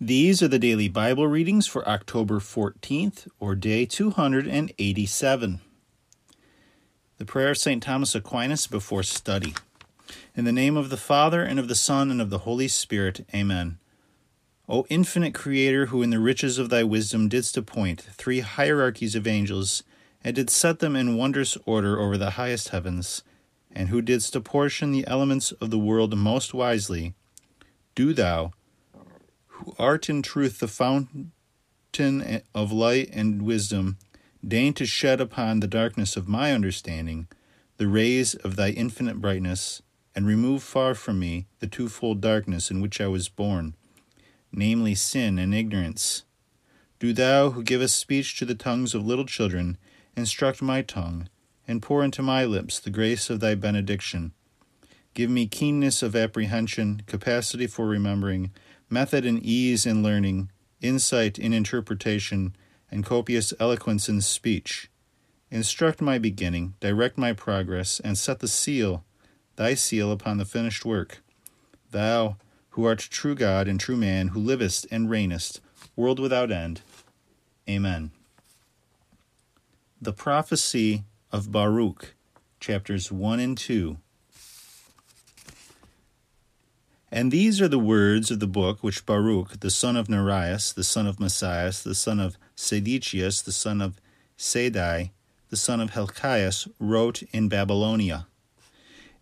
These are the daily Bible readings for October 14th, or day 287. The prayer of St. Thomas Aquinas before study. In the name of the Father, and of the Son, and of the Holy Spirit, Amen. O infinite Creator, who in the riches of thy wisdom didst appoint three hierarchies of angels, and didst set them in wondrous order over the highest heavens, and who didst apportion the elements of the world most wisely, do thou, art in truth the fountain of light and wisdom, deign to shed upon the darkness of my understanding the rays of thy infinite brightness, and remove far from me the twofold darkness in which I was born, namely sin and ignorance. Do thou, who givest speech to the tongues of little children, instruct my tongue, and pour into my lips the grace of thy benediction. Give me keenness of apprehension, capacity for remembering, method and ease in learning, insight in interpretation, and copious eloquence in speech. Instruct my beginning, direct my progress, and set the seal, thy seal, upon the finished work. Thou, who art true God and true man, who livest and reignest, world without end. Amen. The Prophecy of Baruch, chapters 1 and 2. And these are the words of the book which Baruch, the son of Nerias, the son of Maasias, the son of Sedechias, the son of Sadai, the son of Helkias, wrote in Babylonia.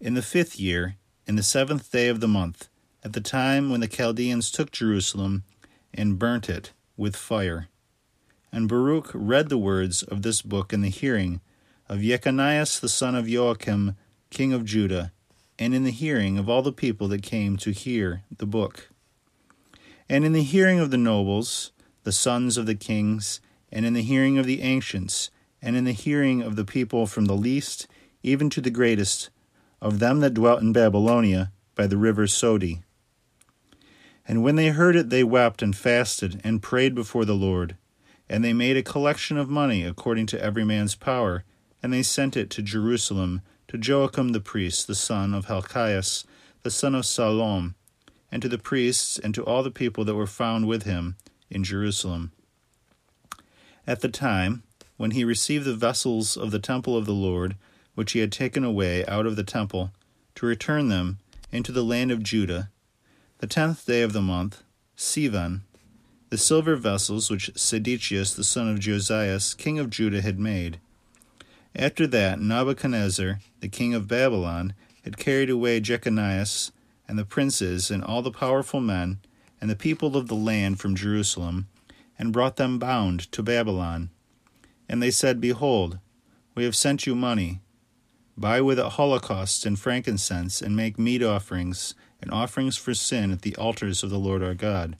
In the fifth year, in the seventh day of the month, at the time when the Chaldeans took Jerusalem and burnt it with fire. And Baruch read the words of this book in the hearing of Jechonias the son of Joachim, king of Judah, and in the hearing of all the people that came to hear the book. And in the hearing of the nobles, the sons of the kings, and in the hearing of the ancients, and in the hearing of the people from the least even to the greatest, of them that dwelt in Babylonia by the river Sodi. And when they heard it, they wept and fasted and prayed before the Lord. And they made a collection of money according to every man's power, and they sent it to Jerusalem to Joachim the priest, the son of Helkias, the son of Salom, and to the priests and to all the people that were found with him in Jerusalem. At the time when he received the vessels of the temple of the Lord, which he had taken away out of the temple, to return them into the land of Judah, the tenth day of the month, Sivan, the silver vessels which Sedechias the son of Josias, king of Judah, had made, after that, Nebuchadnezzar, the king of Babylon, had carried away Jechonias and the princes and all the powerful men and the people of the land from Jerusalem, and brought them bound to Babylon. And they said, Behold, we have sent you money. Buy with it holocausts and frankincense, and make meat offerings and offerings for sin at the altars of the Lord our God.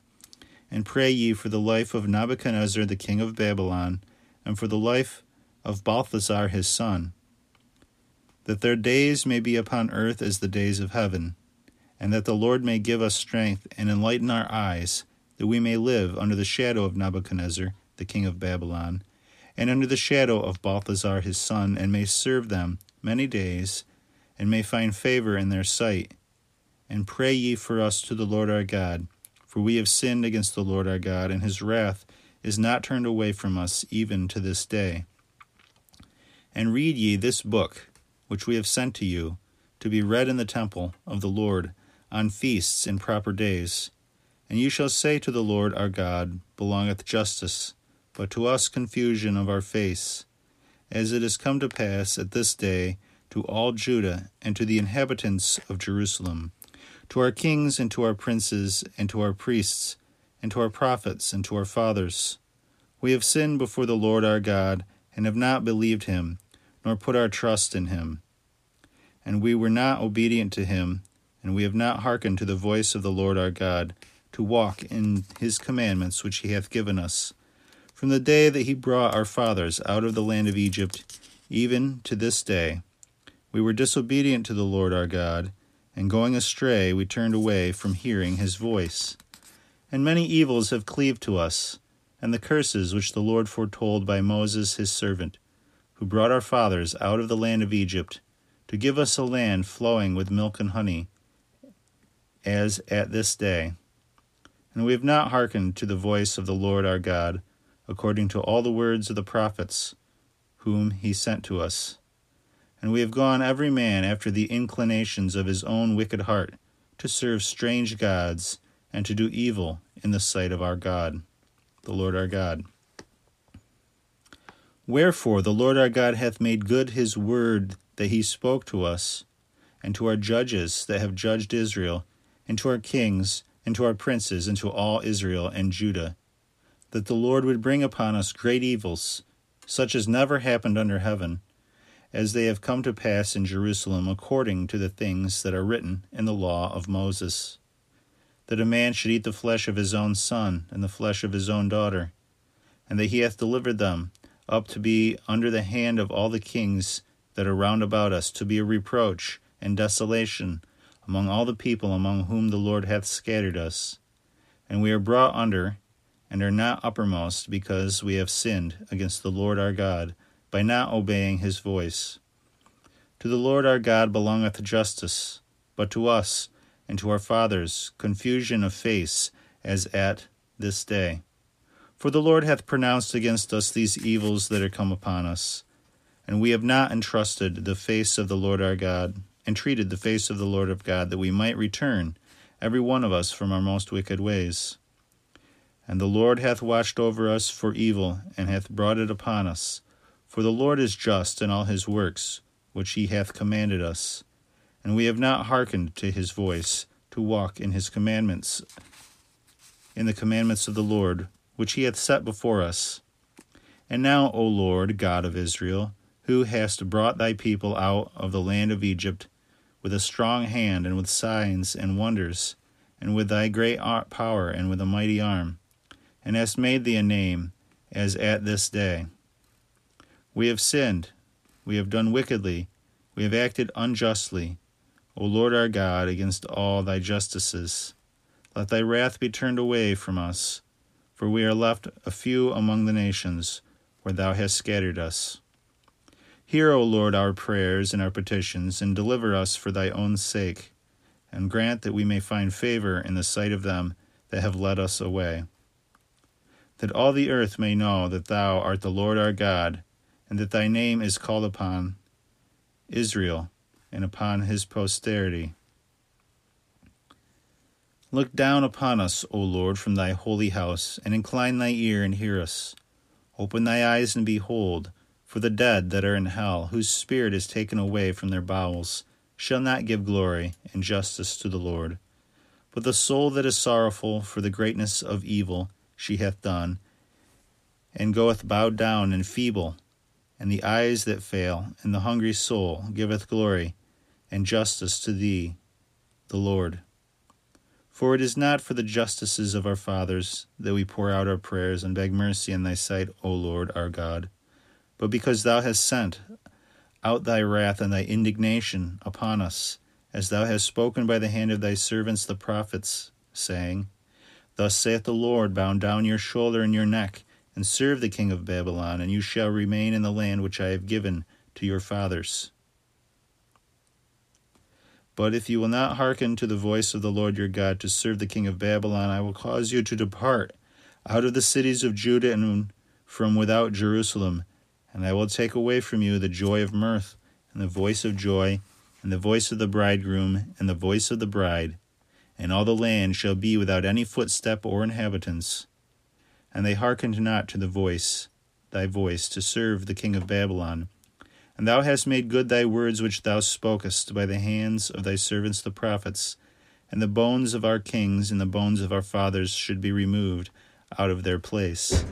And pray ye for the life of Nebuchadnezzar the king of Babylon, and for the life of Balthazar his son, that their days may be upon earth as the days of heaven, and that the Lord may give us strength and enlighten our eyes, that we may live under the shadow of Nebuchadnezzar, the king of Babylon, and under the shadow of Balthazar his son, and may serve them many days, and may find favor in their sight. And pray ye for us to the Lord our God, for we have sinned against the Lord our God, and his wrath is not turned away from us even to this day. And read ye this book, which we have sent to you, to be read in the temple of the Lord on feasts and proper days. And you shall say to the Lord our God, Belongeth justice, but to us confusion of our face, as it has come to pass at this day to all Judah and to the inhabitants of Jerusalem, to our kings and to our princes and to our priests and to our prophets and to our fathers. We have sinned before the Lord our God and have not believed him nor put our trust in him. And we were not obedient to him, and we have not hearkened to the voice of the Lord our God, to walk in his commandments which he hath given us. From the day that he brought our fathers out of the land of Egypt, even to this day, we were disobedient to the Lord our God, and going astray, we turned away from hearing his voice. And many evils have cleaved to us, and the curses which the Lord foretold by Moses his servant who brought our fathers out of the land of Egypt, to give us a land flowing with milk and honey, as at this day. And we have not hearkened to the voice of the Lord our God, according to all the words of the prophets whom he sent to us. And we have gone every man after the inclinations of his own wicked heart, to serve strange gods, and to do evil in the sight of our God, the Lord our God. Wherefore the Lord our God hath made good his word that he spoke to us, and to our judges that have judged Israel, and to our kings, and to our princes, and to all Israel and Judah, that the Lord would bring upon us great evils, such as never happened under heaven, as they have come to pass in Jerusalem according to the things that are written in the law of Moses. That a man should eat the flesh of his own son, and the flesh of his own daughter, and that he hath delivered them up to be under the hand of all the kings that are round about us, to be a reproach and desolation among all the people among whom the Lord hath scattered us. And we are brought under, and are not uppermost, because we have sinned against the Lord our God, by not obeying his voice. To the Lord our God belongeth justice, but to us and to our fathers confusion of face, as at this day. For the Lord hath pronounced against us these evils that are come upon us, and we have not entrusted the face of the Lord our God entreated the face of the Lord of God, that we might return, every one of us, from our most wicked ways. And the Lord hath watched over us for evil, and hath brought it upon us. For the Lord is just in all his works, which he hath commanded us. And we have not hearkened to his voice, to walk in his commandments, in the commandments of the Lord, which he hath set before us. And now, O Lord, God of Israel, who hast brought thy people out of the land of Egypt, with a strong hand, and with signs and wonders, and with thy great power, and with a mighty arm, and hast made thee a name, as at this day. We have sinned, we have done wickedly, we have acted unjustly, O Lord our God, against all thy justices. Let thy wrath be turned away from us, for we are left a few among the nations, where thou hast scattered us. Hear, O Lord, our prayers and our petitions, and deliver us for thy own sake, and grant that we may find favor in the sight of them that have led us away. That all the earth may know that thou art the Lord our God, and that thy name is called upon Israel and upon his posterity. Look down upon us, O Lord, from thy holy house, and incline thy ear and hear us. Open thy eyes and behold for the dead that are in hell, whose spirit is taken away from their bowels, shall not give glory and justice to the Lord. But the soul that is sorrowful for the greatness of evil she hath done, and goeth bowed down and feeble, and the eyes that fail, and the hungry soul giveth glory and justice to thee, the Lord. For it is not for the justices of our fathers that we pour out our prayers and beg mercy in thy sight, O Lord our God but because thou hast sent out thy wrath and thy indignation upon us, as thou hast spoken by the hand of thy servants the prophets, saying, Thus saith the Lord, Bound down your shoulder and your neck, and serve the king of Babylon, and you shall remain in the land which I have given to your fathers. But if you will not hearken to the voice of the Lord your God to serve the king of Babylon, I will cause you to depart out of the cities of Judah and from without Jerusalem, and I will take away from you the joy of mirth, and the voice of joy, and the voice of the bridegroom, and the voice of the bride, and all the land shall be without any footstep or inhabitants. And they hearkened not to the voice, thy voice, to serve the king of Babylon. And thou hast made good thy words which thou spokest by the hands of thy servants the prophets, and the bones of our kings and the bones of our fathers should be removed out of their place.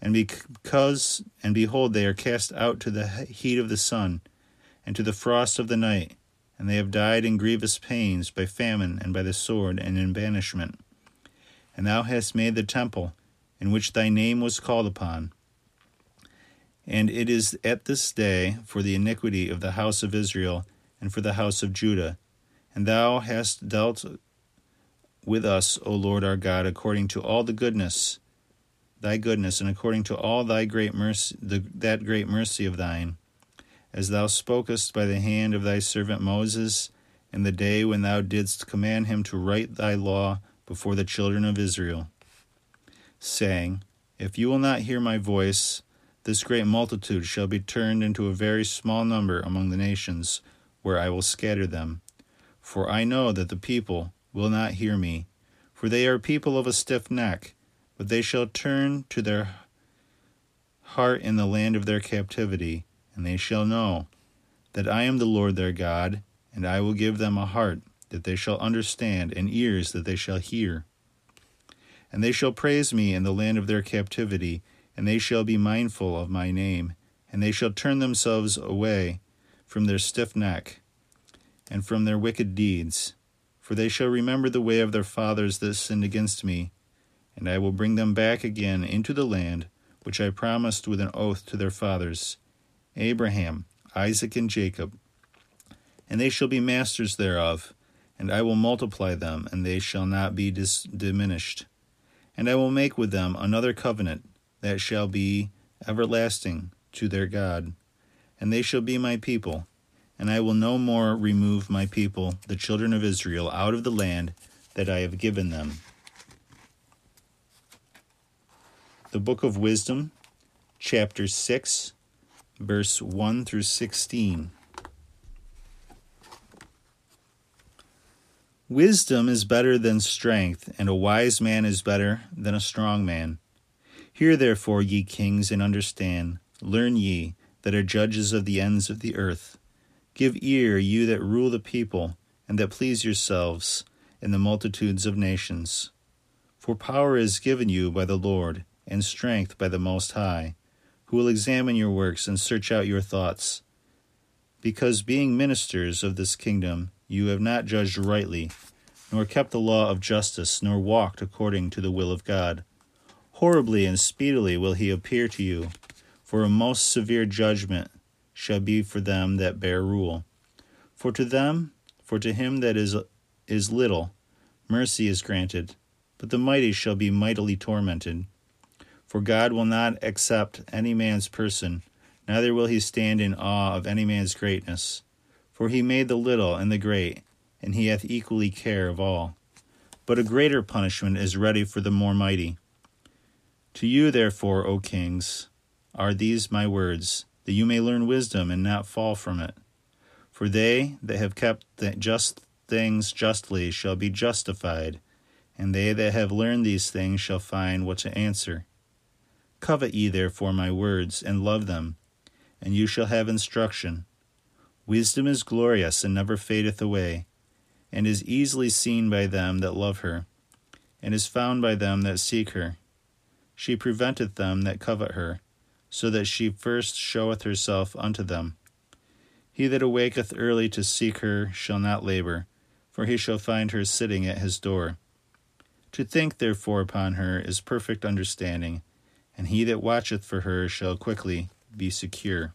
And because and behold they are cast out to the heat of the sun and to the frost of the night and they have died in grievous pains by famine and by the sword and in banishment. And thou hast made the temple in which thy name was called upon and it is at this day for the iniquity of the house of Israel and for the house of Judah. And thou hast dealt with us o lord our god according to all the goodness thy goodness, and according to all thy great mercy, the, that great mercy of thine, as thou spokest by the hand of thy servant Moses in the day when thou didst command him to write thy law before the children of Israel, saying, If you will not hear my voice, this great multitude shall be turned into a very small number among the nations, where I will scatter them. For I know that the people will not hear me, for they are people of a stiff neck, but they shall turn to their heart in the land of their captivity, and they shall know that I am the Lord their God, and I will give them a heart that they shall understand, and ears that they shall hear. And they shall praise me in the land of their captivity, and they shall be mindful of my name, and they shall turn themselves away from their stiff neck and from their wicked deeds. For they shall remember the way of their fathers that sinned against me, and I will bring them back again into the land which I promised with an oath to their fathers, Abraham, Isaac, and Jacob. And they shall be masters thereof, and I will multiply them, and they shall not be dis- diminished. And I will make with them another covenant that shall be everlasting to their God, and they shall be my people. And I will no more remove my people, the children of Israel, out of the land that I have given them. The Book of Wisdom, chapter 6, verse 1 through 16. Wisdom is better than strength, and a wise man is better than a strong man. Hear therefore, ye kings, and understand. Learn ye that are judges of the ends of the earth. Give ear, you that rule the people, and that please yourselves in the multitudes of nations. For power is given you by the Lord, and strength by the Most High, who will examine your works and search out your thoughts. Because being ministers of this kingdom, you have not judged rightly, nor kept the law of justice, nor walked according to the will of God. Horribly and speedily will he appear to you, for a most severe judgment shall be for them that bear rule. For to them, for to him that is, is little, mercy is granted, but the mighty shall be mightily tormented. For God will not accept any man's person, neither will he stand in awe of any man's greatness. For he made the little and the great, and he hath equally care of all. But a greater punishment is ready for the more mighty. To you, therefore, O kings, are these my words, that you may learn wisdom and not fall from it. For they that have kept the just things justly shall be justified, and they that have learned these things shall find what to answer. Covet ye therefore my words, and love them, and you shall have instruction. Wisdom is glorious and never fadeth away, and is easily seen by them that love her, and is found by them that seek her. She preventeth them that covet her, so that she first showeth herself unto them. He that awaketh early to seek her shall not labor, for he shall find her sitting at his door. To think therefore upon her is perfect understanding, and he that watcheth for her shall quickly be secure.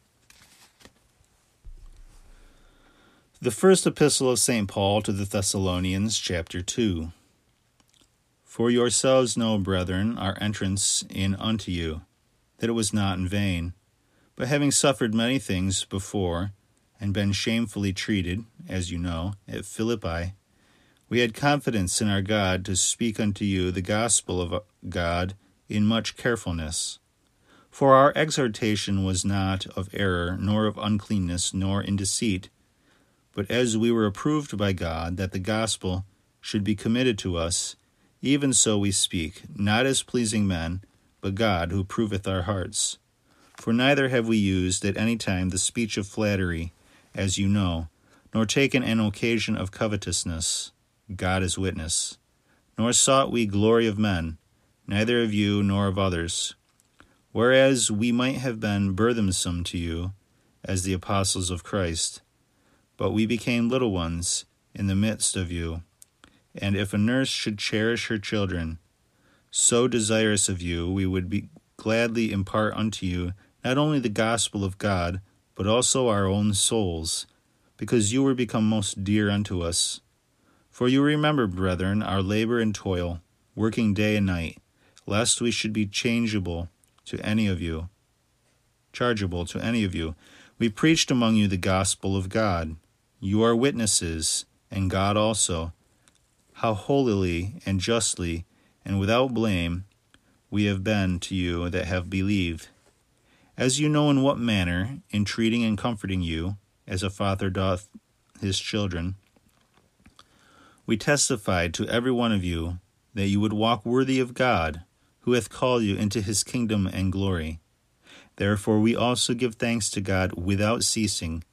The first epistle of St. Paul to the Thessalonians, chapter 2. For yourselves know, brethren, our entrance in unto you, that it was not in vain. But having suffered many things before, and been shamefully treated, as you know, at Philippi, we had confidence in our God to speak unto you the gospel of God in much carefulness. For our exhortation was not of error, nor of uncleanness, nor in deceit but as we were approved by God that the gospel should be committed to us, even so we speak, not as pleasing men, but God who proveth our hearts. For neither have we used at any time the speech of flattery, as you know, nor taken an occasion of covetousness, God is witness, nor sought we glory of men, neither of you nor of others. Whereas we might have been burthensome to you, as the apostles of Christ, but we became little ones in the midst of you. And if a nurse should cherish her children, so desirous of you, we would be gladly impart unto you not only the gospel of God, but also our own souls, because you were become most dear unto us. For you remember, brethren, our labor and toil, working day and night, lest we should be changeable to any of you, chargeable to any of you. We preached among you the gospel of God you are witnesses, and God also, how holily and justly and without blame we have been to you that have believed. As you know in what manner, entreating and comforting you, as a father doth his children, we testified to every one of you that you would walk worthy of God, who hath called you into his kingdom and glory. Therefore we also give thanks to God without ceasing,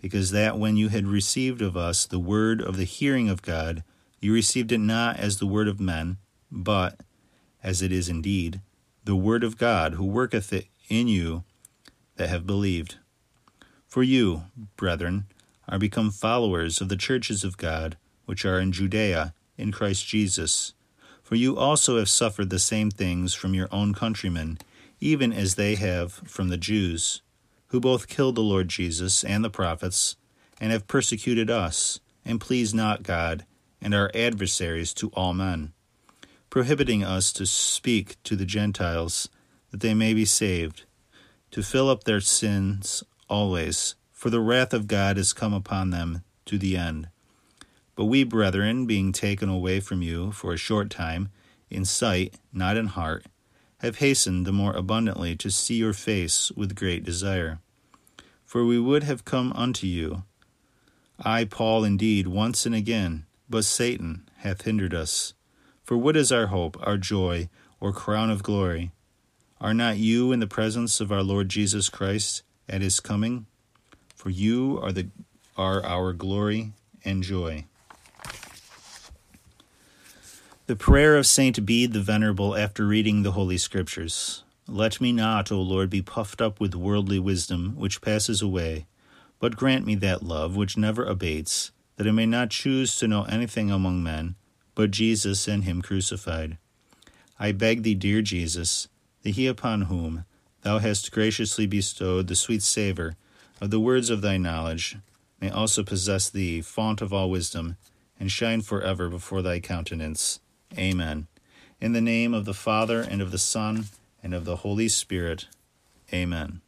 because that when you had received of us the word of the hearing of God, you received it not as the word of men, but, as it is indeed, the word of God, who worketh it in you that have believed. For you, brethren, are become followers of the churches of God, which are in Judea, in Christ Jesus. For you also have suffered the same things from your own countrymen, even as they have from the Jews, who both killed the Lord Jesus and the prophets, and have persecuted us, and please not God and our adversaries to all men, prohibiting us to speak to the Gentiles, that they may be saved, to fill up their sins always, for the wrath of God is come upon them to the end. But we, brethren, being taken away from you for a short time, in sight, not in heart, have hastened the more abundantly to see your face with great desire. For we would have come unto you, I, Paul, indeed, once and again, but Satan hath hindered us. For what is our hope, our joy, or crown of glory? Are not you in the presence of our Lord Jesus Christ at his coming? For you are the are our glory and joy. The prayer of Saint Bede the Venerable after reading the Holy Scriptures. Let me not, O Lord, be puffed up with worldly wisdom, which passes away, but grant me that love which never abates that I may not choose to know anything among men but Jesus and Him crucified. I beg thee, dear Jesus, that he upon whom thou hast graciously bestowed the sweet savour of the words of thy knowledge may also possess thee, fount of all wisdom, and shine for ever before thy countenance. Amen. In the name of the Father, and of the Son, and of the Holy Spirit. Amen.